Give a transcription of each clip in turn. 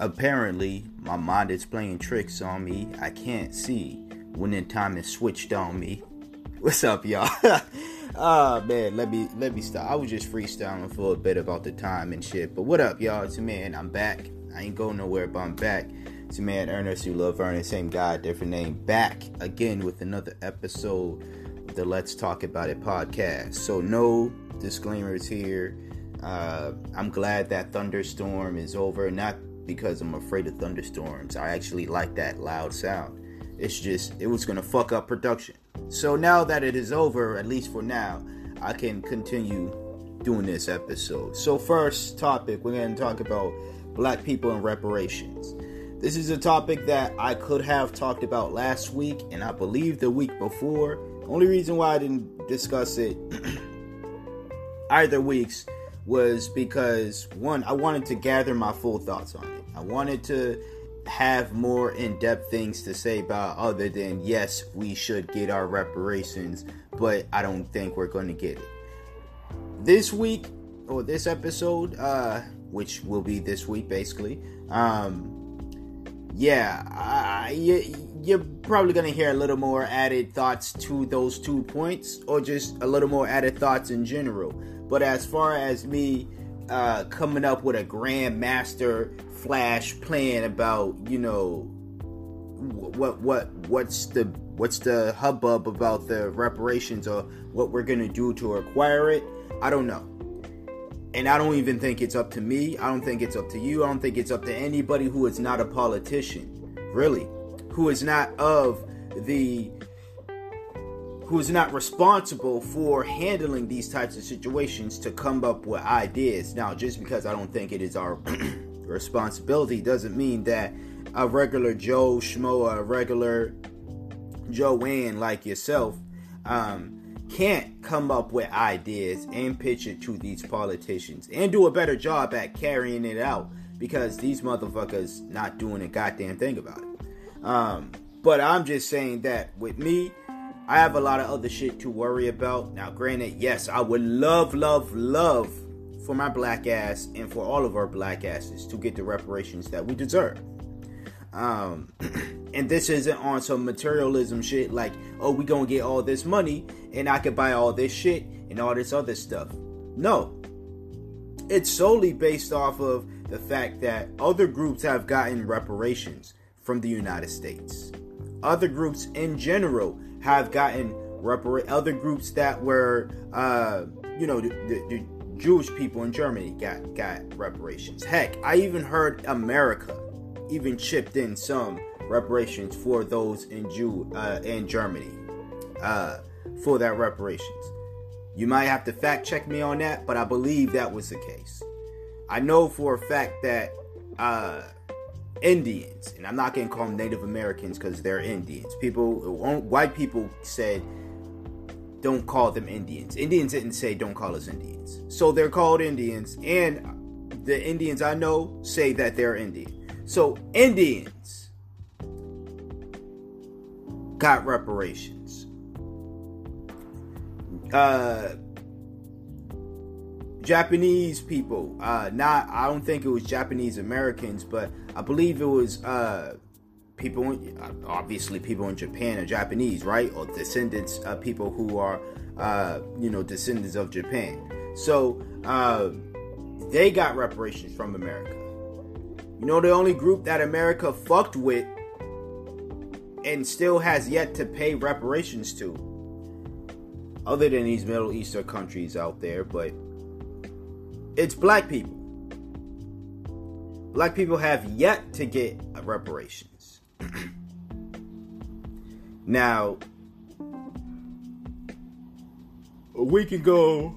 apparently my mind is playing tricks on me. I can't see when the time is switched on me. What's up, y'all? Ah oh, man, let me let me stop. I was just freestyling for a bit about the time and shit. But what up, y'all? It's man. I'm back. I ain't going nowhere, but I'm back. It's man, Ernest, you love Ernest, same guy, different name. Back again with another episode of the Let's Talk About It podcast. So no disclaimers here. Uh, I'm glad that thunderstorm is over. Not because I'm afraid of thunderstorms. I actually like that loud sound. It's just it was gonna fuck up production. So now that it is over, at least for now, I can continue doing this episode. So first topic, we're gonna talk about black people and reparations. This is a topic that I could have talked about last week and I believe the week before. Only reason why I didn't discuss it either weeks was because one, I wanted to gather my full thoughts on it. I wanted to have more in-depth things to say about other than yes, we should get our reparations, but I don't think we're going to get it. This week or this episode, uh, which will be this week basically, um, yeah, I, you're probably going to hear a little more added thoughts to those two points, or just a little more added thoughts in general. But as far as me uh, coming up with a grandmaster flash plan about you know what what what's the what's the hubbub about the reparations or what we're gonna do to acquire it i don't know. And i don't even think it's up to me. I don't think it's up to you. I don't think it's up to anybody who is not a politician. Really who is not of the who is not responsible for handling these types of situations to come up with ideas. Now, just because I don't think it is our responsibility doesn't mean that a regular Joe Schmo, a regular Joanne like yourself, um, can't come up with ideas and pitch it to these politicians and do a better job at carrying it out because these motherfuckers not doing a goddamn thing about it. Um, but I'm just saying that with me, I have a lot of other shit to worry about. Now, granted, yes, I would love, love, love for my black ass and for all of our black asses to get the reparations that we deserve. Um, and this isn't on some materialism shit like, oh, we gonna get all this money and I could buy all this shit and all this other stuff. No. It's solely based off of the fact that other groups have gotten reparations from the United States. Other groups in general have gotten repar- other groups that were, uh, you know, the, the, the Jewish people in Germany got got reparations. Heck, I even heard America even chipped in some reparations for those in Jew uh, in Germany uh, for that reparations. You might have to fact check me on that, but I believe that was the case. I know for a fact that uh, Indians, and I'm not going to call them Native Americans because they're Indians. People, white people said, don't call them Indians. Indians didn't say, don't call us Indians. So they're called Indians, and the Indians I know say that they're Indian. So Indians got reparations. Uh, Japanese people, uh, not I don't think it was Japanese Americans, but I believe it was uh, people, obviously people in Japan are Japanese, right? Or descendants of people who are, uh, you know, descendants of Japan. So uh, they got reparations from America. You know, the only group that America fucked with and still has yet to pay reparations to, other than these Middle Eastern countries out there, but it's black people. Black people have yet to get reparations. now, we can go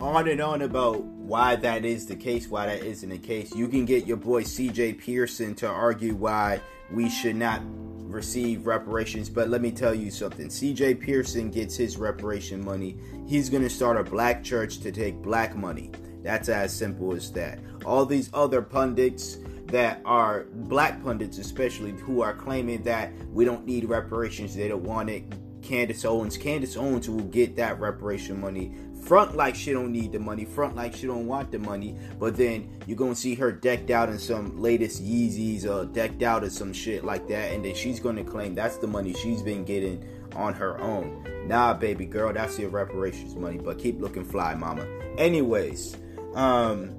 on and on about why that is the case, why that isn't the case. You can get your boy CJ Pearson to argue why we should not receive reparations, but let me tell you something. CJ Pearson gets his reparation money. He's going to start a black church to take black money. That's as simple as that. All these other pundits that are black pundits, especially who are claiming that we don't need reparations, they don't want it. Candace Owens, Candace Owens will get that reparation money front like she don't need the money, front like she don't want the money, but then you're gonna see her decked out in some latest Yeezys or decked out in some shit like that, and then she's gonna claim that's the money she's been getting on her own. Nah, baby girl, that's your reparations money, but keep looking fly, mama. Anyways, um,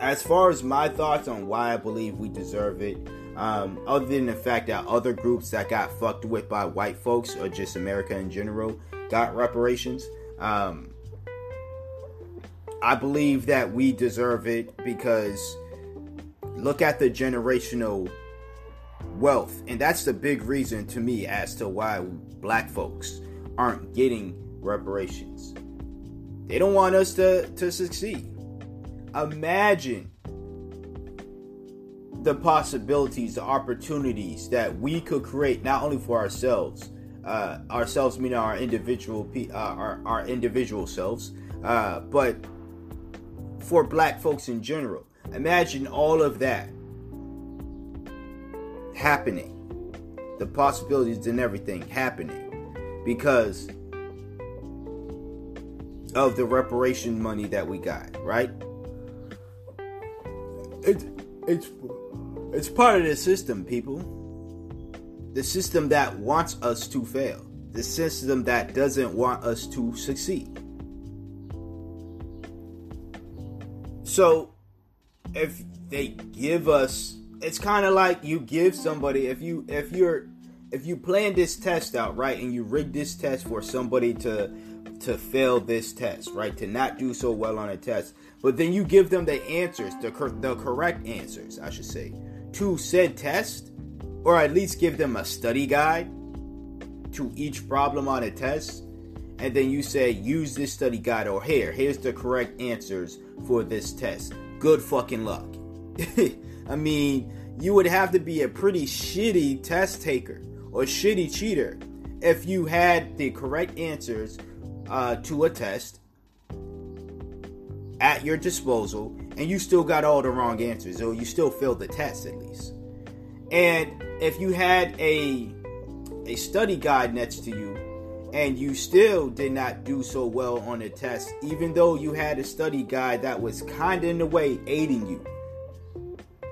as far as my thoughts on why I believe we deserve it, um, other than the fact that other groups that got fucked with by white folks or just America in general got reparations, um, I believe that we deserve it because look at the generational wealth. And that's the big reason to me as to why black folks aren't getting reparations. They don't want us to, to succeed. Imagine the possibilities, the opportunities that we could create not only for ourselves, uh, ourselves meaning our individual, uh, our, our individual selves, uh, but for black folks in general. Imagine all of that happening, the possibilities and everything happening because of the reparation money that we got, right? It's it's it's part of the system, people. The system that wants us to fail. The system that doesn't want us to succeed. So, if they give us it's kind of like you give somebody if you if you're if you plan this test out right and you rig this test for somebody to to fail this test right? To not do so well on a test. But then you give them the answers the, the correct answers i should say to said test or at least give them a study guide to each problem on a test. And then you say use this study guide or here here's the correct answers for this test. Good fucking luck. I mean, you would have to be a pretty shitty test taker or shitty cheater if you had the correct answers uh, to a test at your disposal and you still got all the wrong answers or you still failed the test at least. And if you had a a study guide next to you and you still did not do so well on the test even though you had a study guide that was kind of in the way aiding you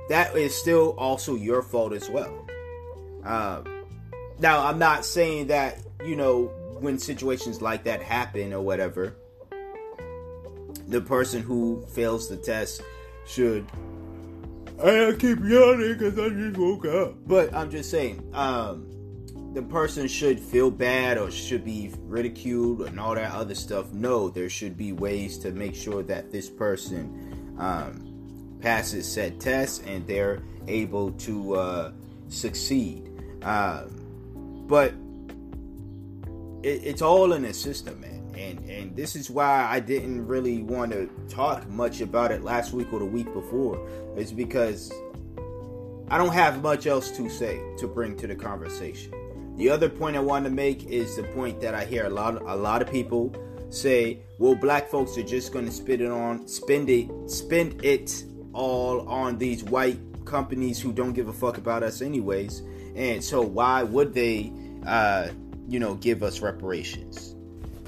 that is still also your fault as well. Um, now, I'm not saying that, you know, when situations like that happen or whatever, the person who fails the test should. I keep yawning because I just woke up. But I'm just saying, um, the person should feel bad or should be ridiculed and all that other stuff. No, there should be ways to make sure that this person um, passes said test and they're able to uh, succeed. Uh, but it, it's all in the system, man. And and this is why I didn't really want to talk much about it last week or the week before. It's because I don't have much else to say to bring to the conversation. The other point I want to make is the point that I hear a lot a lot of people say, well, black folks are just going to spend it on spend it spend it all on these white companies who don't give a fuck about us anyways. And so why would they uh, you know, give us reparations?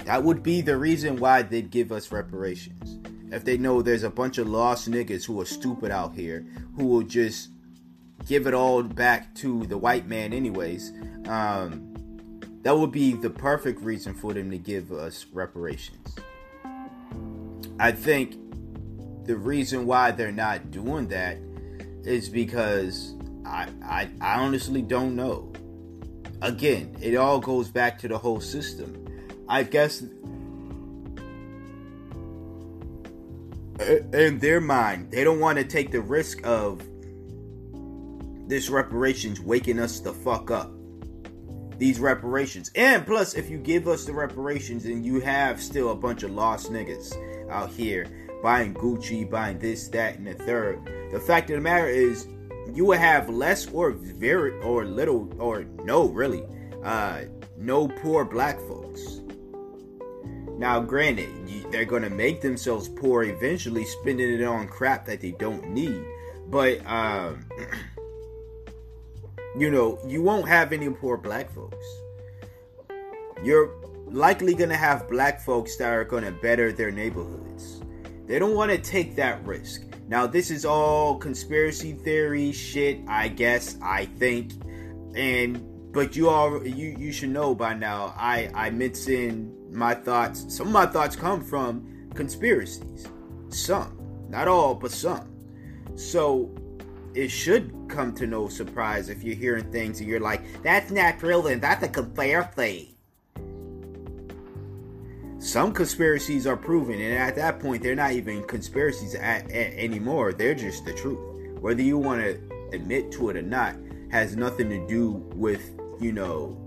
That would be the reason why they'd give us reparations. If they know there's a bunch of lost niggas who are stupid out here who will just give it all back to the white man anyways, um, that would be the perfect reason for them to give us reparations. I think the reason why they're not doing that is because I, I, I honestly don't know. Again, it all goes back to the whole system. I guess in their mind, they don't want to take the risk of this reparations waking us the fuck up. These reparations. And plus, if you give us the reparations and you have still a bunch of lost niggas out here buying Gucci, buying this, that, and the third. The fact of the matter is, you will have less or very or little or no really, uh, no poor black folks. Now, granted, they're gonna make themselves poor eventually, spending it on crap that they don't need. But um, you know, you won't have any poor black folks. you're likely to have black folks that are to better their neighborhoods. They don't want to take that risk. Now, this is all conspiracy theory shit, I guess, I think. And but you all you you should know by now I I in my thoughts. Some of my thoughts come from conspiracies. Some, not all, but some. So it should come to no surprise if you're hearing things and you're like, that's not real and that's a conspiracy. Some conspiracies are proven, and at that point, they're not even conspiracies at, at, anymore. They're just the truth. Whether you want to admit to it or not, has nothing to do with you know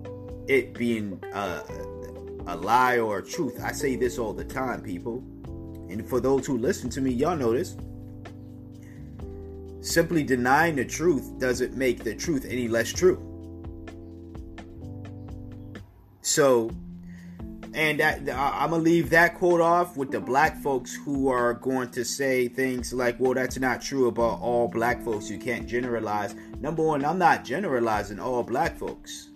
it being uh, a lie or a truth. I say this all the time, people. And for those who listen to me, y'all know this. Simply denying the truth doesn't make the truth any less true. So, and that, I'm gonna leave that quote off with the black folks who are going to say things like, "Well, that's not true about all black folks. You can't generalize." Number one, I'm not generalizing all black folks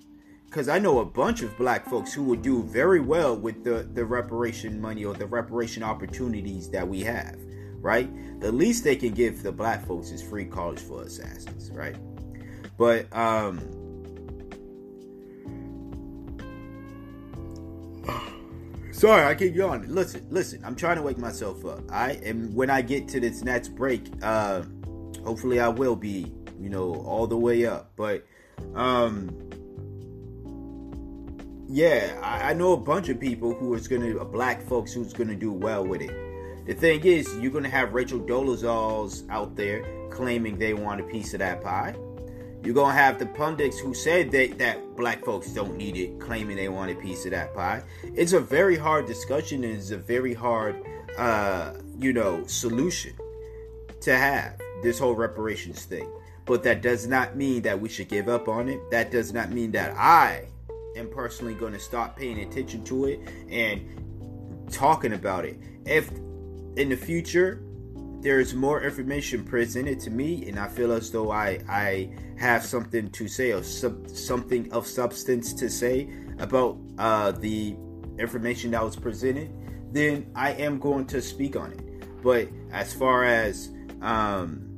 because I know a bunch of black folks who would do very well with the, the reparation money or the reparation opportunities that we have, right? The least they can give the black folks is free college for assassins, right? But, um, sorry, I keep yawning. Listen, listen, I'm trying to wake myself up. I and when I get to this next break, uh, hopefully I will be, you know, all the way up. But, um, yeah, I, I, know a bunch of people who is gonna uh, black folks who's gonna do well with it. The thing is, you're gonna have Rachel Dolezals out there claiming they want a piece of that pie. You're gonna have the pundits who said that that black folks don't need it, claiming they want a piece of that pie. It's a very hard discussion and it's a very hard, uh, you know, solution to have this whole reparations thing. But that does not mean that we should give up on it. That does not mean that I am personally going to stop paying attention to it and talking about it. If in the future there's more information presented to me and I feel as though I I have something to say or sub, something of substance to say about uh, the information that was presented, then I am going to speak on it. But as far as um,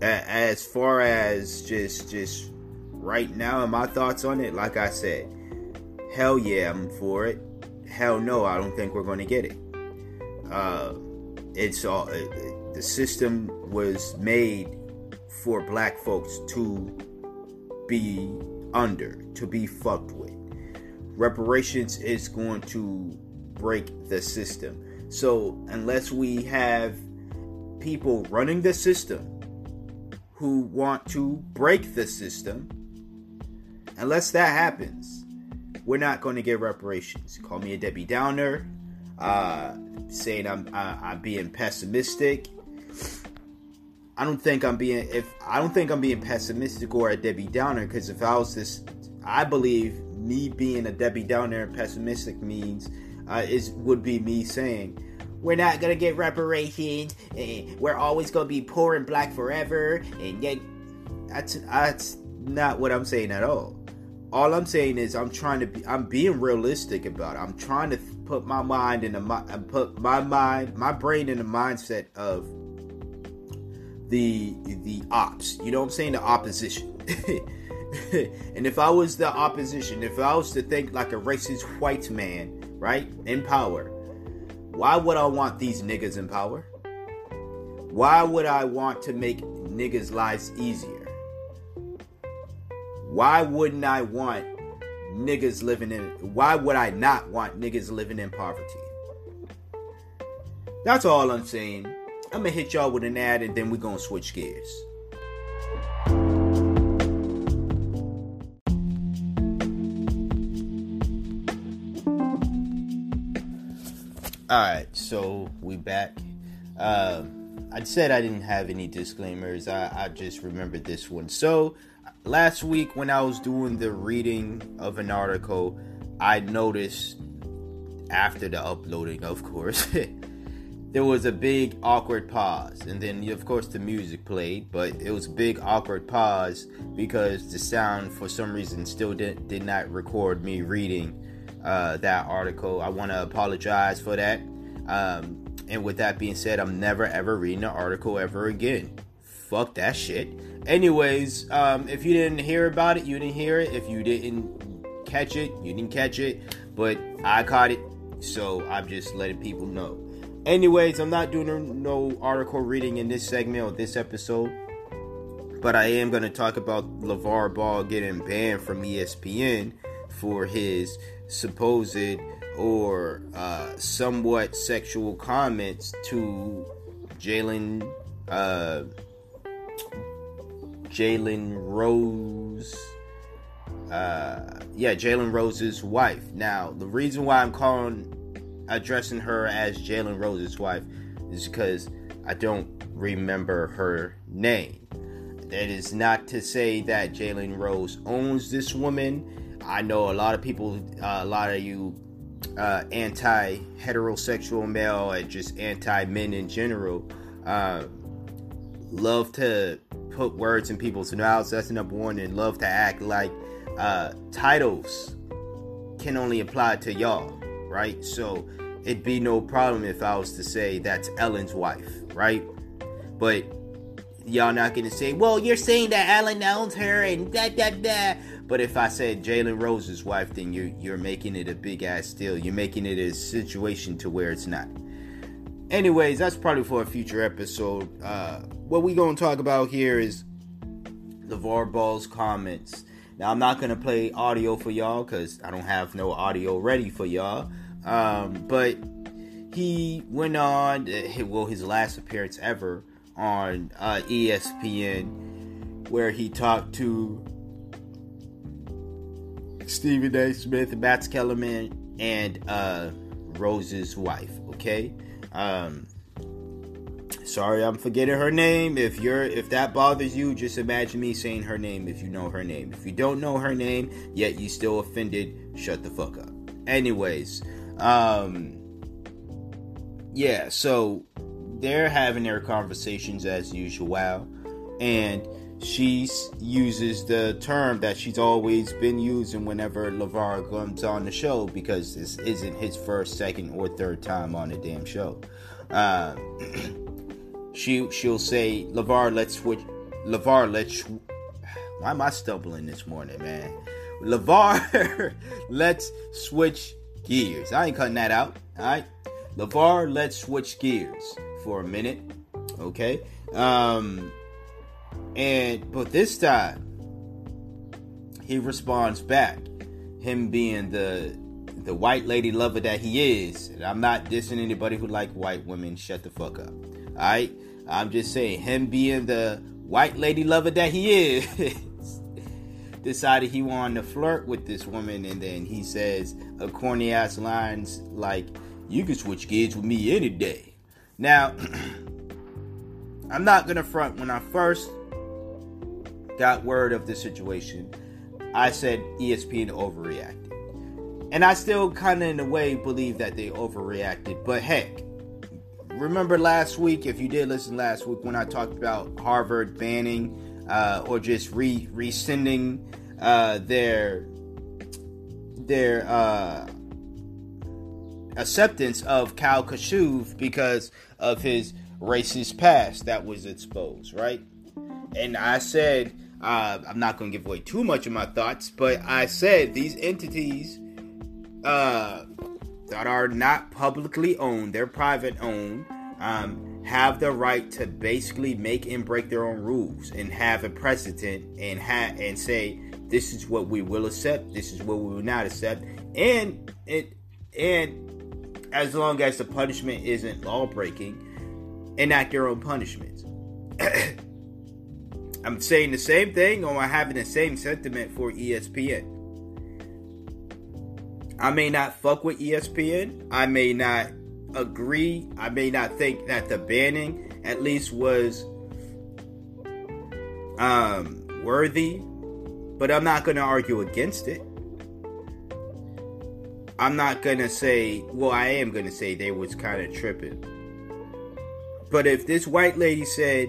as far as just just right now and my thoughts on it, like I said, hell yeah, I'm for it. Hell no, I don't think we're going to get it. Uh, it's all uh, the system was made for black folks to be under, to be fucked with. Reparations is going to break the system. So, unless we have people running the system who want to break the system, unless that happens, we're not going to get reparations. Call me a Debbie Downer, uh, saying I'm uh, I'm being pessimistic. I don't think I'm being if I don't think I'm being pessimistic or a Debbie Downer because if I was this, I believe me being a Debbie Downer and pessimistic means uh, is would be me saying we're not gonna get reparations and we're always gonna be poor and black forever and yet that's that's not what I'm saying at all all I'm saying is I'm trying to be I'm being realistic about it. I'm trying to put my mind in the uh, put my mind my brain in the mindset of the the ops. You know what I'm saying? The opposition. and if I was the opposition, if I was to think like a racist white man, right, in power, why would I want these niggas in power? Why would I want to make niggas' lives easier? Why wouldn't I want niggas living in why would I not want niggas living in poverty? That's all I'm saying. I'm gonna hit y'all with an ad and then we're gonna switch gears. Alright, so we back. Uh, I said I didn't have any disclaimers. I, I just remembered this one. So last week when I was doing the reading of an article, I noticed after the uploading, of course, there was a big awkward pause, and then of course the music played, but it was a big awkward pause because the sound, for some reason, still did, did not record me reading uh, that article. I want to apologize for that. Um, and with that being said, I'm never ever reading an article ever again. Fuck that shit. Anyways, um, if you didn't hear about it, you didn't hear it. If you didn't catch it, you didn't catch it. But I caught it, so I'm just letting people know. Anyways, I'm not doing no article reading in this segment or this episode, but I am going to talk about LaVar Ball getting banned from ESPN for his supposed or uh, somewhat sexual comments to Jalen uh, Jalen Rose. Uh, yeah, Jalen Rose's wife. Now, the reason why I'm calling addressing her as Jalen Rose's wife is because I don't remember her name. That is not to say that Jalen Rose owns this woman. I know a lot of people, uh, a lot of you uh, anti heterosexual male and just anti men in general uh, love to put words in people's mouths. That's number one, and love to act like uh, titles can only apply to y'all, right? So it'd be no problem if I was to say that's Ellen's wife, right? But y'all not gonna say, well, you're saying that Ellen owns her and da da da. But if I said Jalen Rose's wife, then you're you're making it a big ass deal. You're making it a situation to where it's not. Anyways, that's probably for a future episode. Uh, what we gonna talk about here is LaVar Ball's comments. Now I'm not gonna play audio for y'all because I don't have no audio ready for y'all. Um, but he went on, uh, well, his last appearance ever on uh, ESPN, where he talked to Stephen A. Smith, Max Kellerman, and uh, Rose's wife. Okay. Um, sorry, I'm forgetting her name. If you're if that bothers you, just imagine me saying her name. If you know her name, if you don't know her name yet you still offended, shut the fuck up. Anyways, um, yeah. So they're having their conversations as usual, and she uses the term that she's always been using whenever LaVar comes on the show because this isn't his first, second, or third time on the damn show. Uh, she she'll say, "LaVar, let's switch. LaVar, let's." Why am I stumbling this morning, man? LaVar, let's switch gears. I ain't cutting that out. All right, LaVar, let's switch gears for a minute. Okay. Um and but this time he responds back, him being the the white lady lover that he is. And I'm not dissing anybody who like white women. Shut the fuck up. Alright? I'm just saying him being the white lady lover that he is. decided he wanted to flirt with this woman and then he says a corny ass lines like you can switch gears with me any day now i'm not gonna front when i first got word of the situation, I said ESPN overreacted. And I still kind of, in a way, believe that they overreacted. But heck, remember last week, if you did listen last week, when I talked about Harvard banning uh, or just re rescinding uh, their their uh, acceptance of Kyle Kashuv because of his racist past that was exposed, right? And I said uh, I'm not going to give away too much of my thoughts, but I said these entities uh, that are not publicly owned, they're private owned, um, have the right to basically make and break their own rules and have a precedent and ha- and say this is what we will accept, this is what we will not accept, and it and as long as the punishment isn't law breaking, enact your own punishments. I'm saying the same thing or I'm having the same sentiment for ESPN. I may not fuck with ESPN. I may not agree. I may not think that the banning at least was um, worthy, but I'm not going to argue against it. I'm not going to say, well, I am going to say they was kind of tripping. But if this white lady said,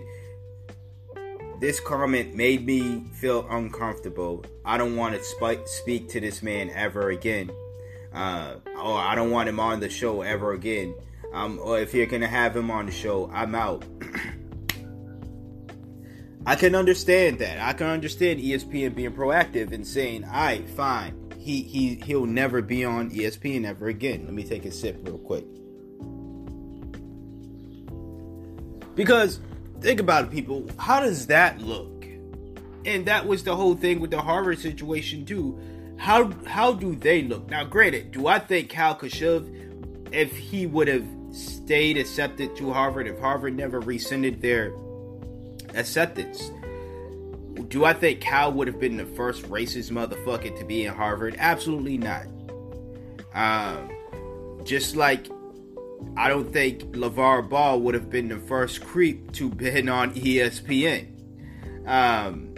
this comment made me feel uncomfortable. I don't want to sp- speak to this man ever again. Uh, or I don't want him on the show ever again. Um, or if you're gonna have him on the show, I'm out. I can understand that. I can understand ESPN being proactive and saying, "All right, fine. He he he'll never be on ESPN ever again." Let me take a sip real quick. Because think about it, people. How does that look? And that was the whole thing with the Harvard situation too. How how do they look? Now, granted, do I think Cal Kashuv, if he would have stayed accepted to Harvard, if Harvard never rescinded their acceptance. Do I think Cal would have been the first racist motherfucker to be in Harvard? Absolutely not. Um, just like I don't think LaVar Ball would have been the first creep to been on ESPN. Um,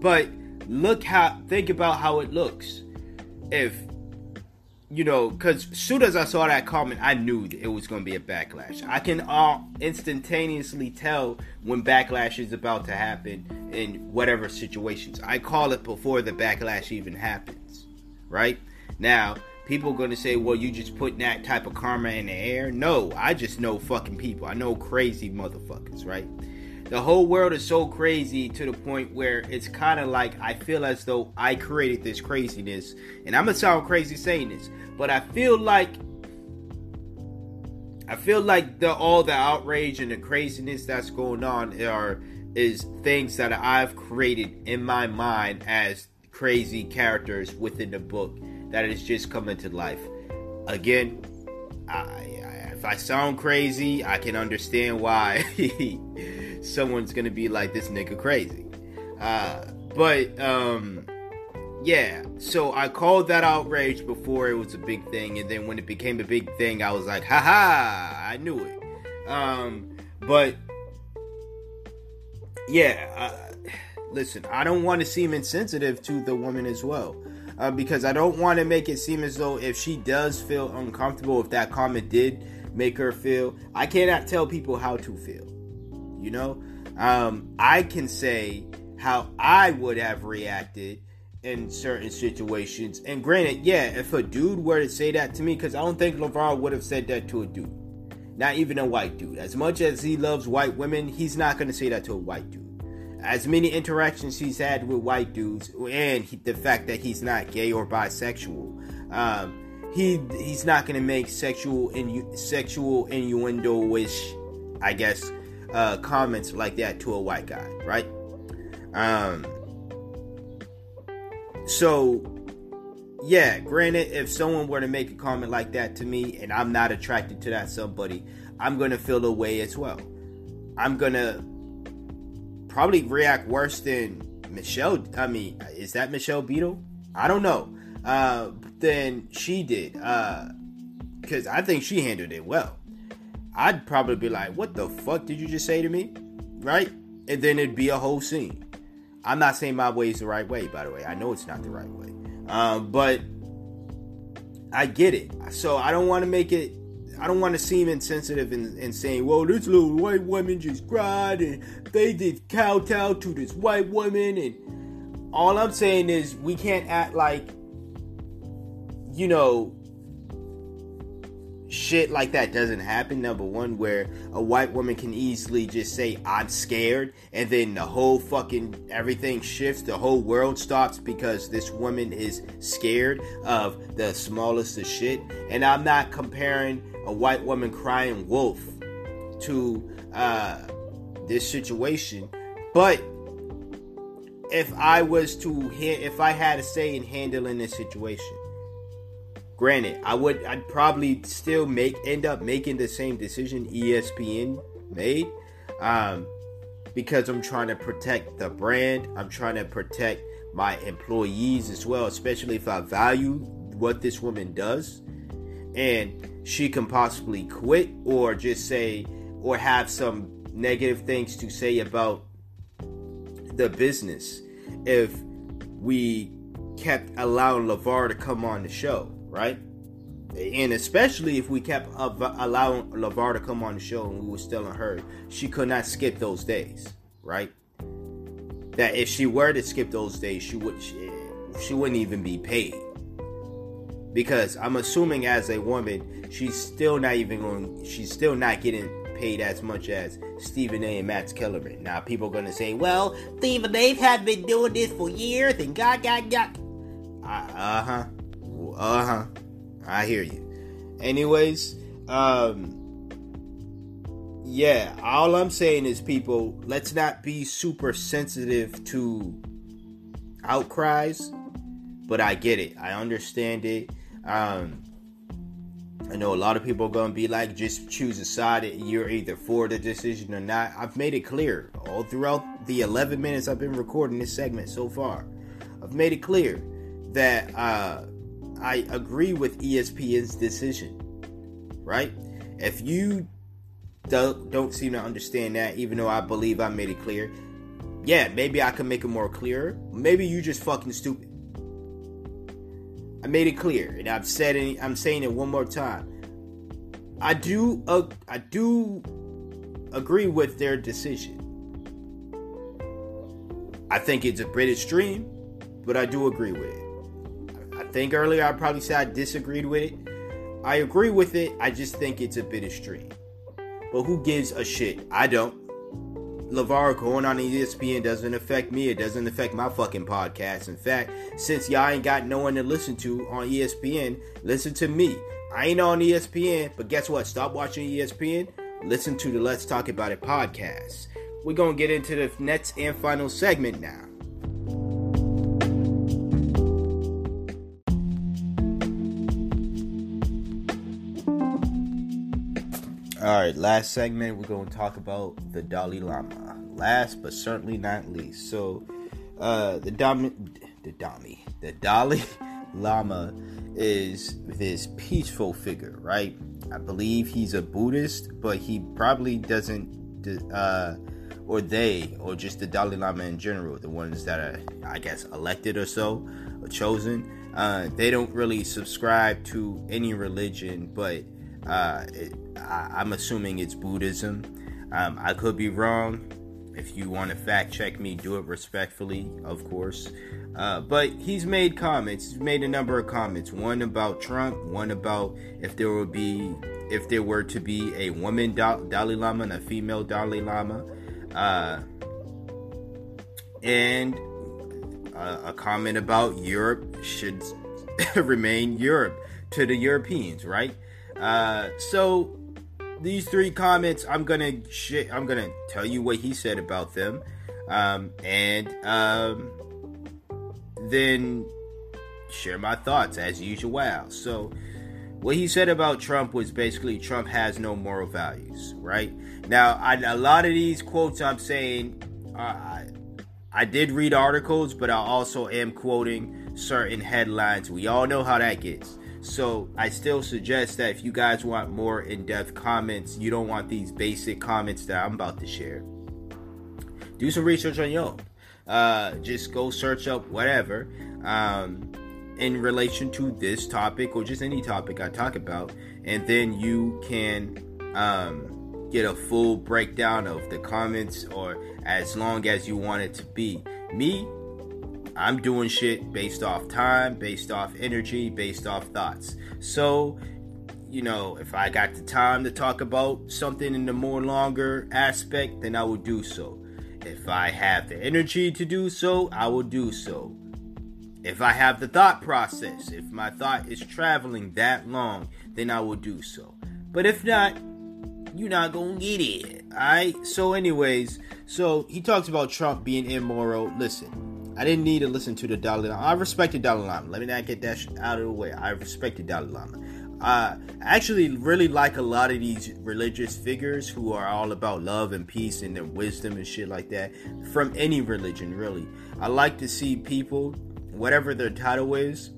but look how think about how it looks. If you know, because soon as I saw that comment, I knew it was going to be a backlash. I can all instantaneously tell when backlash is about to happen in whatever situations. I call it before the backlash even happens, right? Now, people going to say, well, you just put that type of karma in the air. No, I just know fucking people. I know crazy motherfuckers, right? the whole world is so crazy to the point where it's kind of like I feel as though I created this craziness. And I'm gonna sound crazy saying this, but I feel like I feel like the all the outrage and the craziness that's going on are is things that I've created in my mind as crazy characters within the book that is just coming to life. Again, I, I, if I sound crazy, I can understand why someone's gonna be like this nigga crazy. Uh, but um, yeah. So I called that outrage before it was a big thing, and then when it became a big thing, I was like, haha, I knew it. Um, but yeah. Uh, listen, I don't want to seem insensitive to the woman as well. Uh, because I don't want to make it seem as though if she does feel uncomfortable, if that comment did make her feel, I cannot tell people how to feel. You know, um, I can say how I would have reacted in certain situations. And granted, yeah, if a dude were to say that to me, because I don't think LaVar would have said that to a dude, not even a white dude. As much as he loves white women, he's not going to say that to a white dude. As many interactions he's had with white dudes, and he, the fact that he's not gay or bisexual, um, he he's not to make sexual innu- sexual innuendo-ish, I guess, uh, comments like that to a white guy, right? Um, so, yeah, granted, if someone were to make a comment like that to me and I'm not attracted to that somebody, I'm to feel the way as well. I'm to probably react worse than Michelle. I mean, is that Michelle Beadle? I don't know. Uh, than she did. Because uh, I think she handled it well. I'd probably be like, what the fuck did you just say to me? Right? And then it'd be a whole scene. I'm not saying my way is the right way, by the way. I know it's not the right way. Um, but I get it. So I don't want to make it, I don't want to seem insensitive in, in saying, well, this little white woman just cried and they did kowtow to this white woman. And all I'm saying is we can't act like, you know, shit like that doesn't happen. Number one, where a white woman can easily just say, I'm scared, and then the whole fucking everything shifts, the whole world stops because this woman is scared of the smallest of shit. And I'm not comparing a white woman crying wolf to uh, this situation, but if I was to, if I had a say in handling this situation, Granted, I would I'd probably still make end up making the same decision ESPN made. Um, because I'm trying to protect the brand. I'm trying to protect my employees as well, especially if I value what this woman does. And she can possibly quit or just say or have some negative things to say about the business if we kept allowing LaVar to come on the show right? and especially if we kept allowing Lavar to come on the show and we were still on her, she could not skip those days, right? That if she were to skip those days, she would she, she wouldn't even be paid because I'm assuming as a woman, she's still not even going. She's still not getting paid as much as Stephen A. and Max Kellerman. Now, people are to say, well, Stephen A. have been doing this for years and God, God, God. Uh huh. Uh huh. I hear you. Anyways, um, yeah, all I'm saying is, people, let's not be super sensitive to outcries, but I get it. I understand it. Um, I know a lot of people are going to be like, just choose a side. You're either for the decision or not. I've made it clear all throughout the 11 minutes I've been recording this segment so far. I've made it clear that uh, I agree with ESPN's decision, right? If you don't, don't seem to understand that, even though I believe I made it clear, yeah, maybe I can make it more clear. Maybe you just fucking stupid. I made it clear, and I've said it. I'm saying it one more time. I do. Uh, I do agree with their decision. I think it's a bit extreme, but I do agree with it. I think earlier I probably said I disagreed with it. I agree with it. I just think it's a bit extreme. But who gives a shit? I don't. LaVar going on ESPN doesn't affect me. It doesn't affect my fucking podcast. In fact, since y'all ain't got no one to listen to on ESPN, listen to me. I ain't on ESPN, but guess what? Stop watching ESPN. Listen to the Let's Talk About It podcast. We're going to get into the next and final segment now. All right, last segment, we're going to talk about the Dalai Lama. Last but certainly not least. So, uh, the Dami, the Dami, the Dalai Lama is this peaceful figure, right? I believe he's a Buddhist, but he probably doesn't, uh, or they, or just the Dalai Lama in general, the ones that are, I guess, elected or so, or chosen, uh, they don't really subscribe to any religion, but uh, it, I, am assuming it's Buddhism. Um, I could be wrong. If you want to fact check me, do it respectfully, of course. Uh, but he's made comments. He's made a number of comments. One about Trump. One about if there would be, if there were to be a woman Dalai Lama and a female Dalai Lama, uh, and uh, a comment about Europe should remain Europe to the Europeans, right? Uh, so these three comments, I'm gonna I'm gonna tell you what he said about them, um, and um, then share my thoughts as usual. So, what he said about Trump was basically Trump has no moral values, right? Now, I, a lot of these quotes I'm saying, uh, I, I did read articles, but I also am quoting certain headlines. We all know how that gets. So I still suggest that if you guys want more in-depth comments, you don't want these basic comments that I'm about to share. Do some research on your own. Uh, just go search up whatever um, in relation to this topic or just any topic I talk about, and then you can um, get a full breakdown of the comments or as long as you want it to be. Me, I'm doing shit based off time, based off energy, based off thoughts. So, you know, if I got the time to talk about something in the more longer aspect, then I will do so. If I have the energy to do so, I will do so. If I have the thought process, if my thought is traveling that long, then I will do so. But if not, you're not gonna get it. Alright? So, anyways, so he talks about Trump being immoral. Listen, I didn't need to listen to the Dalai Lama. I respected Dalai Lama. Let me not get that out of the way. I respected Dalai Lama. I actually really like a lot of these religious figures who are all about love and peace and their wisdom and shit like that from any religion, really. I like to see people, whatever their title is,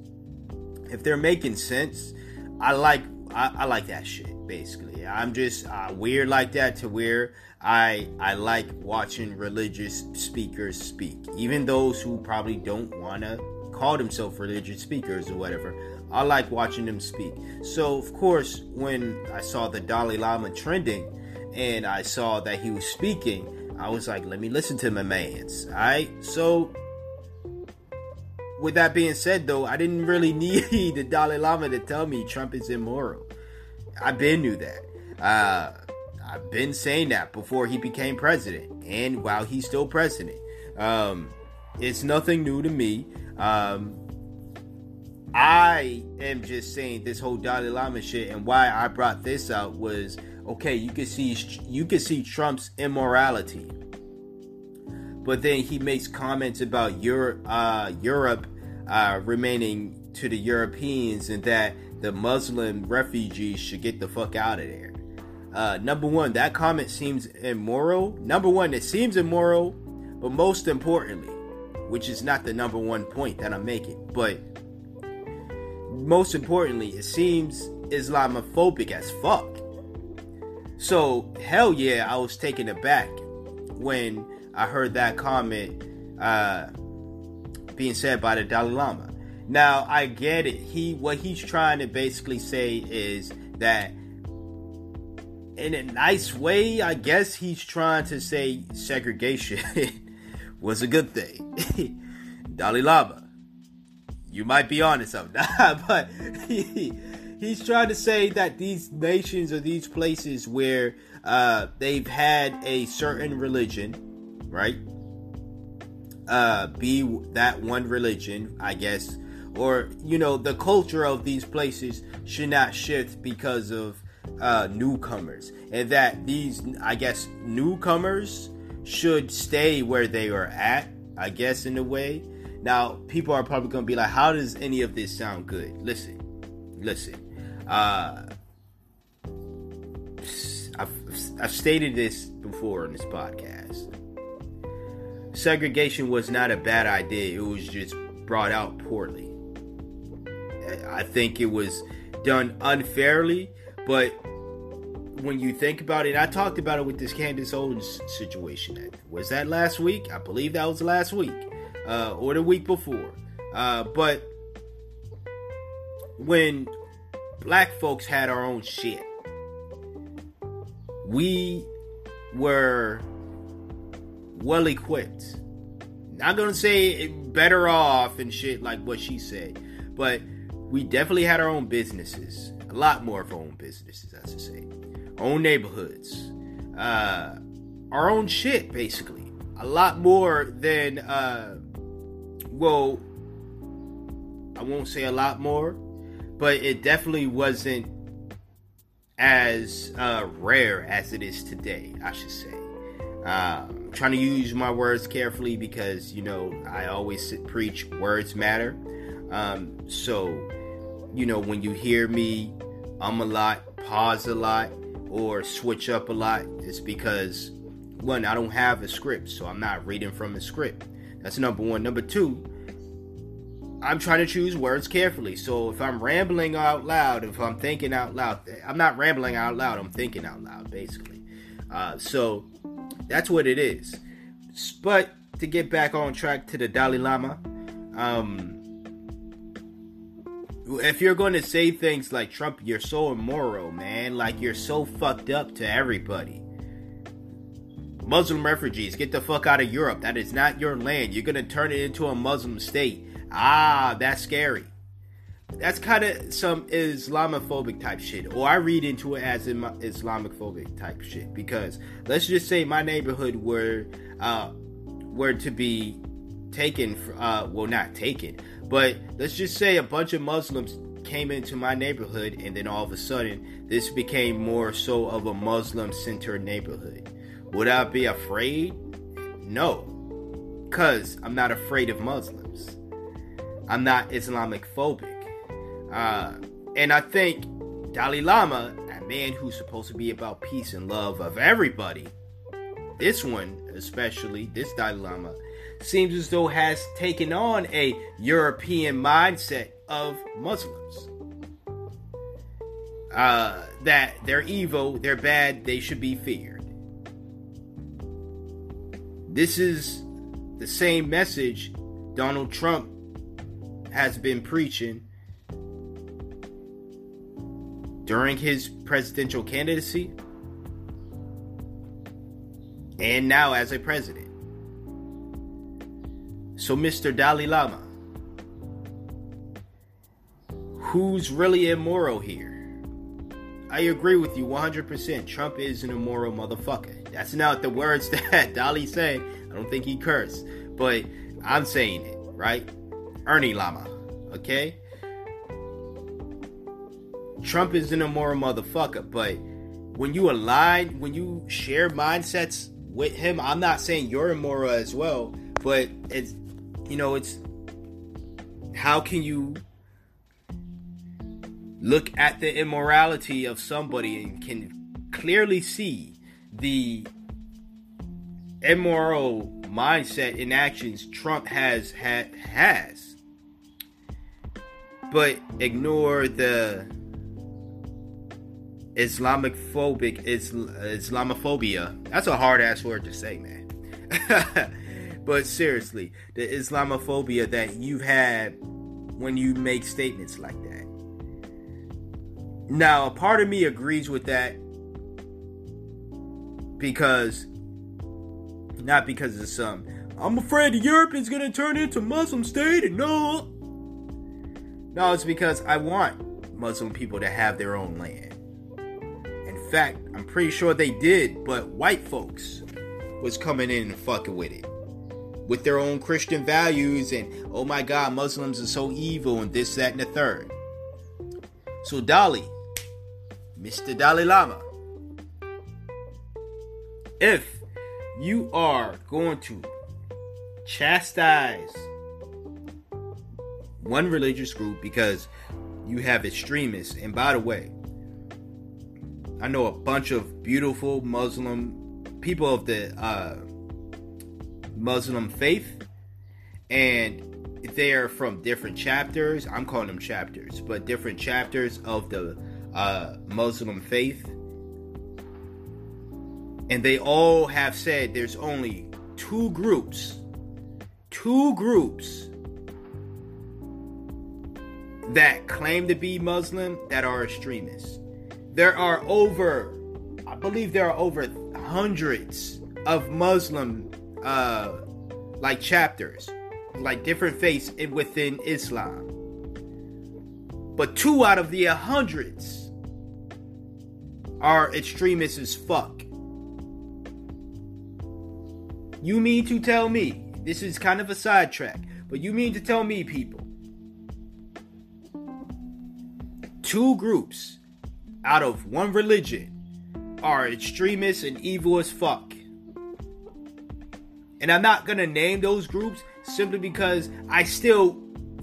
if they're making sense, I like I, I like that shit basically. I'm just uh, weird like that to where I I like watching religious speakers speak, even those who probably don't want to call themselves religious speakers or whatever. I like watching them speak. So, of course, when I saw the Dalai Lama trending and I saw that he was speaking, I was like, let me listen to my man's. Alright? So, with that being said, though, I didn't really need the Dalai Lama to tell me Trump is immoral. I been knew that. Uh, I've been saying that before he became president and while he's still president. Um, it's nothing new to me. Um, I am just saying this whole Dalai Lama shit, and why I brought this out was okay. You can see you can see Trump's immorality, but then he makes comments about Europe, uh, Europe uh, remaining to the Europeans, and that the Muslim refugees should get the fuck out of there. Uh, number one, that comment seems immoral. Number one, it seems immoral, but most importantly, which is not the number one point that I'm making, but most importantly, it seems Islamophobic as fuck. So, hell yeah, I was taken aback when I heard that comment uh, being said by the Dalai Lama. Now, I get it. He what he's trying to basically say is that in a nice way, I guess he's trying to say segregation was a good thing. Dalai Lama, you might be on to something, but he, he's trying to say that these nations or these places where uh, they've had a certain religion, right? Uh, be that one religion, I guess, or you know, the culture of these places should not shift because of uh, newcomers, and that these, I guess, newcomers should stay where they are at. I guess in a way, now, people are probably to be like, how does any of this sound good? Listen, listen. Uh, I've, I've stated this before in this podcast. Segregation was not a bad idea, it was just brought out poorly. I think it was done unfairly, but when you think about it, I talked about it with this Candace Owens situation. Was that last week? I believe that was last week uh, or the week before. Uh, but when black folks had our own shit, we were well equipped. Not gonna say better off and shit like what she said, but we definitely had our own businesses. A lot more of our own businesses, I say. Own neighborhoods. Uh, our own shit, basically. A lot more than uh, well, I won't say a lot more, but it definitely wasn't as uh, rare as it is today, I should say. Uh, I'm trying to use my words carefully because, you know, I always preach words matter. Um, so, you know, when you hear me I'm a lot, pause a lot, or switch up a lot, it's because, one, I don't have a script, so I'm not reading from a script. That's number one. Number two, I'm trying to choose words carefully. So if I'm rambling out loud, if I'm thinking out loud, I'm not rambling out loud. I'm thinking out loud, basically. Uh, so that's what it is. But to get back on track to the Dalai Lama, um, if you're going to say things like Trump, you're so immoral, man. Like you're so fucked up to everybody. Muslim refugees, get the fuck out of Europe. That is not your land. You're going to turn it into a Muslim state. Ah, that's scary. That's kind of some Islamophobic type shit, or I read into it as Islamophobic type shit. Because let's just say my neighborhood were uh, were to be taken, uh, well, not taken, but let's just say a bunch of Muslims came into my neighborhood, and then all of a sudden, this became more so of a Muslim-centered neighborhood. Would I be afraid? No, because I'm not afraid of Muslims. I'm not Islamic phobic. Uh, and I think Dalai Lama, a man who's supposed to be about peace and love of everybody, this one especially, this Dalai Lama, seems as though has taken on a European mindset of Muslims. Uh, that they're evil, they're bad, they should be feared. This is the same message Donald Trump has been preaching during his presidential candidacy and now as a president. So, Mr. Dalai Lama, who's really immoral here? I agree with you 100%. Trump is an immoral motherfucker. That's not the words that Dalai said. I don't think he cursed, but I'm saying it, right? Ernie Lama, okay? Trump is an immoral motherfucker, but when you align, when you share mindsets with him, I'm not saying you're immoral as well, but it's, you know, it's how can you look at the immorality of somebody and can clearly see the immoral mindset and actions Trump has had has but ignore the Islamic phobic is Islamophobia. That's a hard ass word to say, man. but seriously, the Islamophobia that you've had when you make statements like that. Now, a part of me agrees with that because not because of some I'm afraid Europe is gonna turn into Muslim state and no No, it's because I want Muslim people to have their own land. In fact, I'm pretty sure they did, but white folks was coming in and fucking with it. With their own Christian values and oh my god, Muslims are so evil and this, that, and the third. So Dolly, Mr. Dalai Lama, if you are going to chastise one religious group because you have extremists, and by the way, I know a bunch of beautiful Muslim people of the uh, Muslim faith, and they are from different chapters. I'm calling them chapters, but different chapters of the uh, Muslim faith, and they all have said there's only two groups, two groups that claim to be Muslim that are extremists. There are over, I believe there are over hundreds of Muslim, uh, like chapters, like different faiths within Islam. But two out of the hundreds are extremists as fuck. You mean to tell me, this is kind of a sidetrack, but you mean to tell me, people, two groups out of one religion are extremists and evil as fuck. And I'm not gonna name those groups simply because I still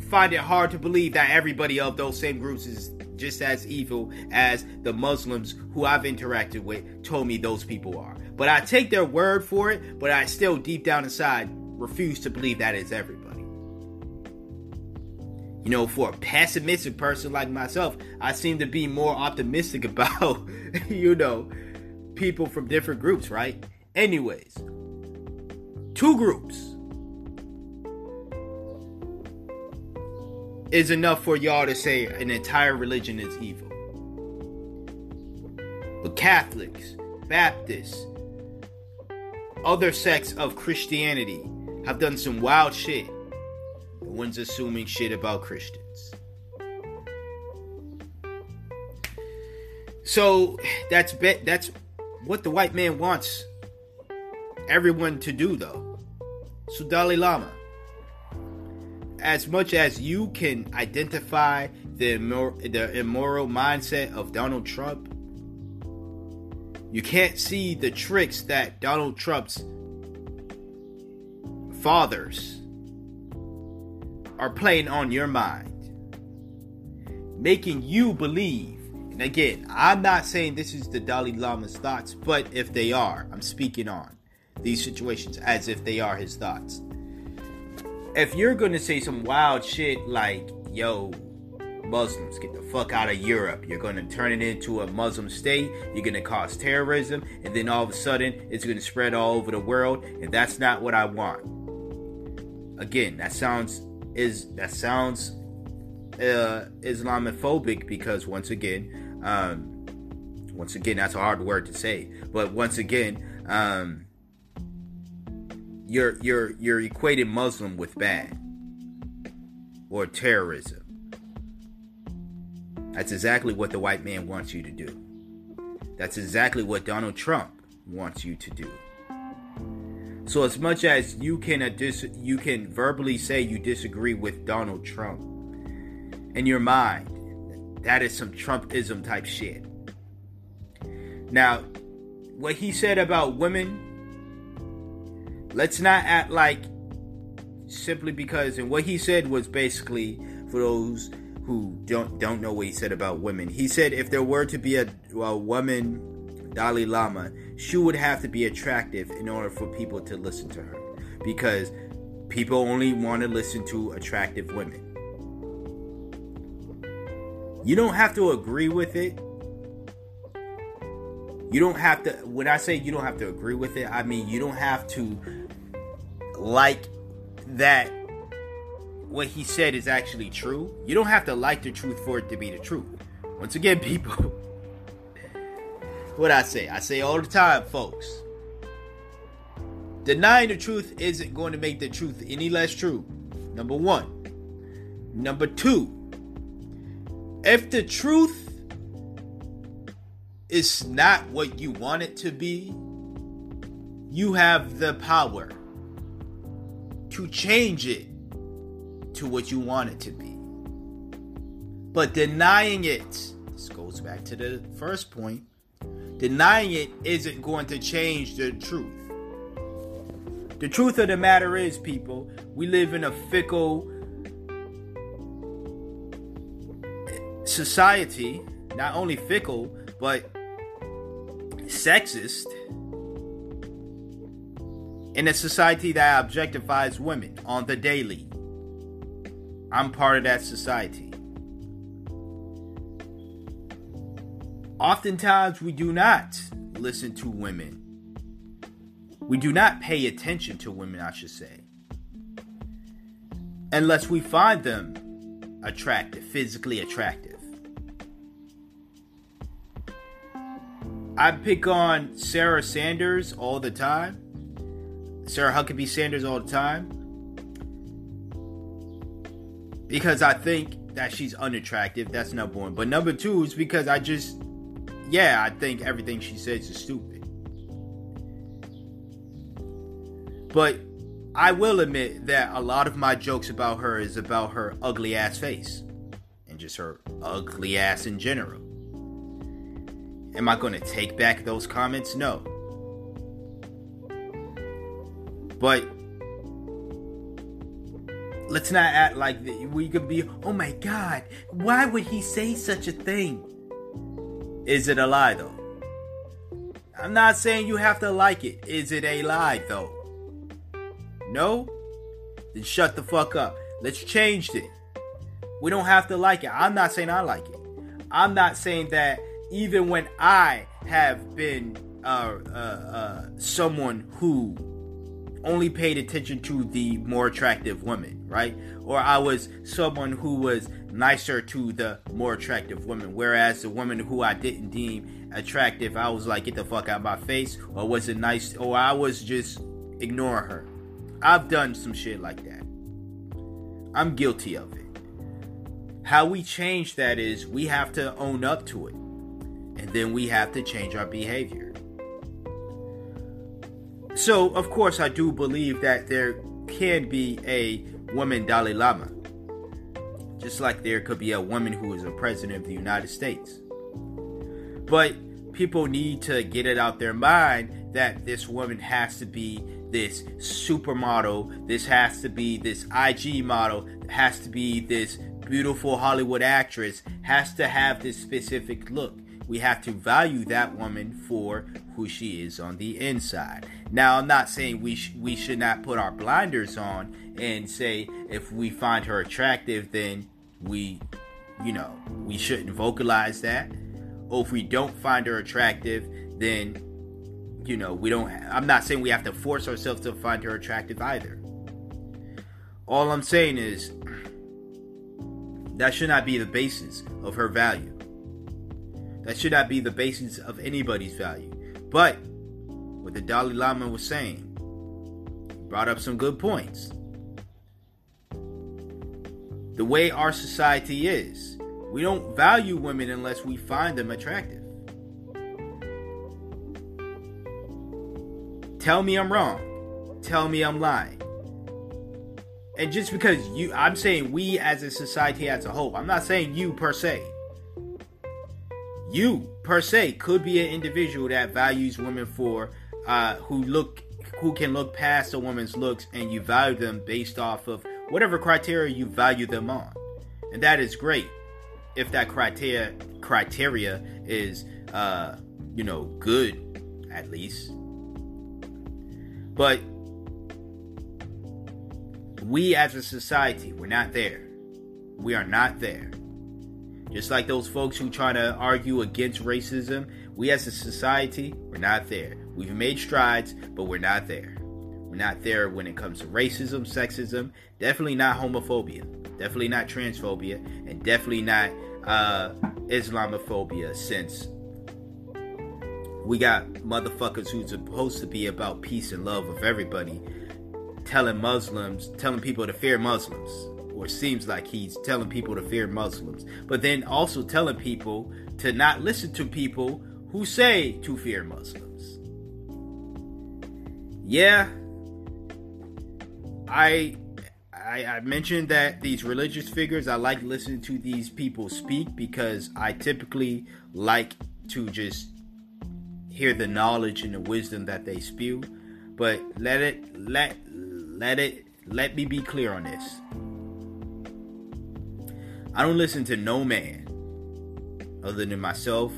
find it hard to believe that everybody of those same groups is just as evil as the Muslims who I've interacted with told me those people are. But I take their word for it, but I still deep down inside refuse to believe that is everybody. You know, for a pessimistic person like myself, I seem to be more optimistic about, you know, people from different groups, right? Anyways, two groups is enough for y'all to say an entire religion is evil. But Catholics, Baptists, other sects of Christianity have done some wild shit. No one's assuming shit about Christians. So that's be- that's what the white man wants everyone to do though. So Dalai Lama, as much as you can identify the, immor- the immoral mindset of Donald Trump, you can't see the tricks that Donald Trump's fathers are playing on your mind, making you believe. And again, I'm not saying this is the Dalai Lama's thoughts, but if they are, I'm speaking on these situations as if they are his thoughts if you're gonna say some wild shit like, yo, Muslims, get the fuck out of Europe. You're gonna turn it into a Muslim state. You're gonna cause terrorism, and then all of a sudden it's gonna spread all over the world, and that's not what I want. Again, that sounds is that sounds uh, Islamophobic because once again, Um, once again, that's a hard word to say, but once again, um, you're you're you're equating Muslim with bad or terrorism. That's exactly what the white man wants you to do. That's exactly what Donald Trump wants you to do. So as much as you can uh, dis- you can verbally say you disagree with Donald Trump in your mind, that is some Trumpism type shit. Now, what he said about women, let's not act like simply because and what he said was basically for those who don't don't know what he said about women. He said if there were to be a, a woman Dalai Lama, she would have to be attractive in order for people to listen to her because people only want to listen to attractive women. You don't have to agree with it. You don't have to when I say you don't have to agree with it, I mean you don't have to like that what he said is actually true. You don't have to like the truth for it to be the truth. Once again, people, what I say, I say all the time, folks. Denying the truth isn't going to make the truth any less true. Number one. Number two, if the truth is not what you want it to be, you have the power to change it to what you want it to be. But denying it, this goes back to the first point, denying it isn't going to change the truth. The truth of the matter is, people, we live in a fickle society, not only fickle, but sexist in a society that objectifies women on the daily. I'm part of that society. Oftentimes, we do not listen to women. We do not pay attention to women, I should say. Unless we find them attractive, physically attractive. I pick on Sarah Sanders all the time. Sarah Huckabee Sanders all the time. Because I think that she's unattractive. That's number one. But number two is because I just, yeah, I think everything she says is stupid. But I will admit that a lot of my jokes about her is about her ugly ass face and just her ugly ass in general. Am I going to take back those comments? No. But let's not act like we could be, oh my god, why would he say such a thing? Is it a lie though? I'm not saying you have to like it. Is it a lie though? No? Then shut the fuck up. Let's change it. We don't have to like it. I'm not saying I like it. I'm not saying that even when I have been uh, uh, uh, someone who only paid attention to the more attractive women, right? Or I was someone who was nicer to the more attractive women, whereas the women who I didn't deem attractive, I was like, get the fuck out of my face, or was it nice, or I was just ignore her. I've done some shit like that. I'm guilty of it. How we change that is we have to own up to it, and then we have to change our behavior. So, of course, I do believe that there can be a woman Dalai Lama. Just like there could be a woman who is a president of the United States. But people need to get it out their mind that this woman has to be this supermodel, this has to be this IG model, has to be this beautiful Hollywood actress, has to have this specific look we have to value that woman for who she is on the inside. Now, I'm not saying we sh- we should not put our blinders on and say if we find her attractive, then we, you know, we shouldn't vocalize that. Or if we don't find her attractive, then, you know, we don't. I'm not saying we have to force ourselves to find her attractive either. All I'm saying is that should not be the basis of her value. That should not be the basis of anybody's value. But what the Dalai Lama was saying, brought up some good points. The way our society is, we don't value women unless we find them attractive. Tell me I'm wrong. Tell me I'm lying. And just because you, I'm saying we as a society as a whole, I'm not saying you per se. You per se could be an individual that values women for uh, who look who can look past a woman's looks and you value them based off of whatever criteria you value them on. And that is great if that criteria criteria is uh you know good at least. But we as a society, we're not there. We are not there. Just like those folks who try to argue against racism, we as a society, we're not there. We've made strides, but we're not there. We're not there when it comes to racism, sexism, definitely not homophobia, definitely not transphobia, and definitely not uh, Islamophobia since we got motherfuckers who's supposed to be about peace and love of everybody telling Muslims, telling people to fear Muslims, or seems like he's telling people to fear Muslims, but then also telling people to not listen to people who say to fear Muslims. Yeah, I, I, mentioned that these religious figures, I like listening to these people speak because I typically like to just hear the knowledge and the wisdom that they spew. But let it let let it let me be clear on this. I don't listen to no man other than myself.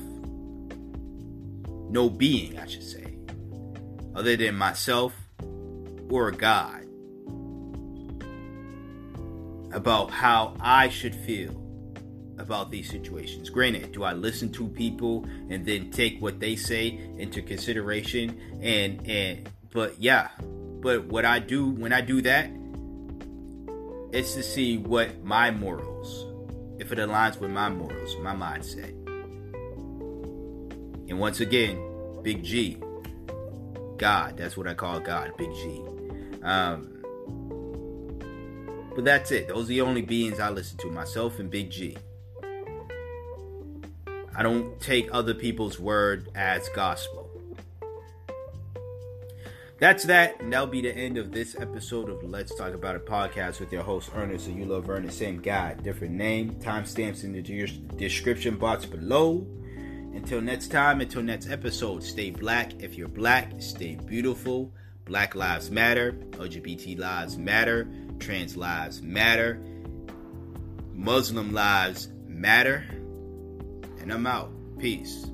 No being, I should say, other than myself or a God about how I should feel about these situations. Granted, do I listen to people and then take what they say into consideration and and but yeah, but what I do when I do that is to see what my morals, if it aligns with my morals, my mindset. And once again, Big G, God, that's what I call God, Big G. Um, but that's it. Those are the only beings I listen to, myself and Big G. I don't take other people's word as gospel. That's that, and that'll be the end of this episode of Let's Talk About It podcast with your host Ernest. So you love Ernest, same guy, different name. Timestamps in the description box below. Until next time, until next episode, stay black. If you're black, stay beautiful. Black lives matter. LGBT lives matter. Trans lives matter. Muslim lives matter. And I'm out. Peace.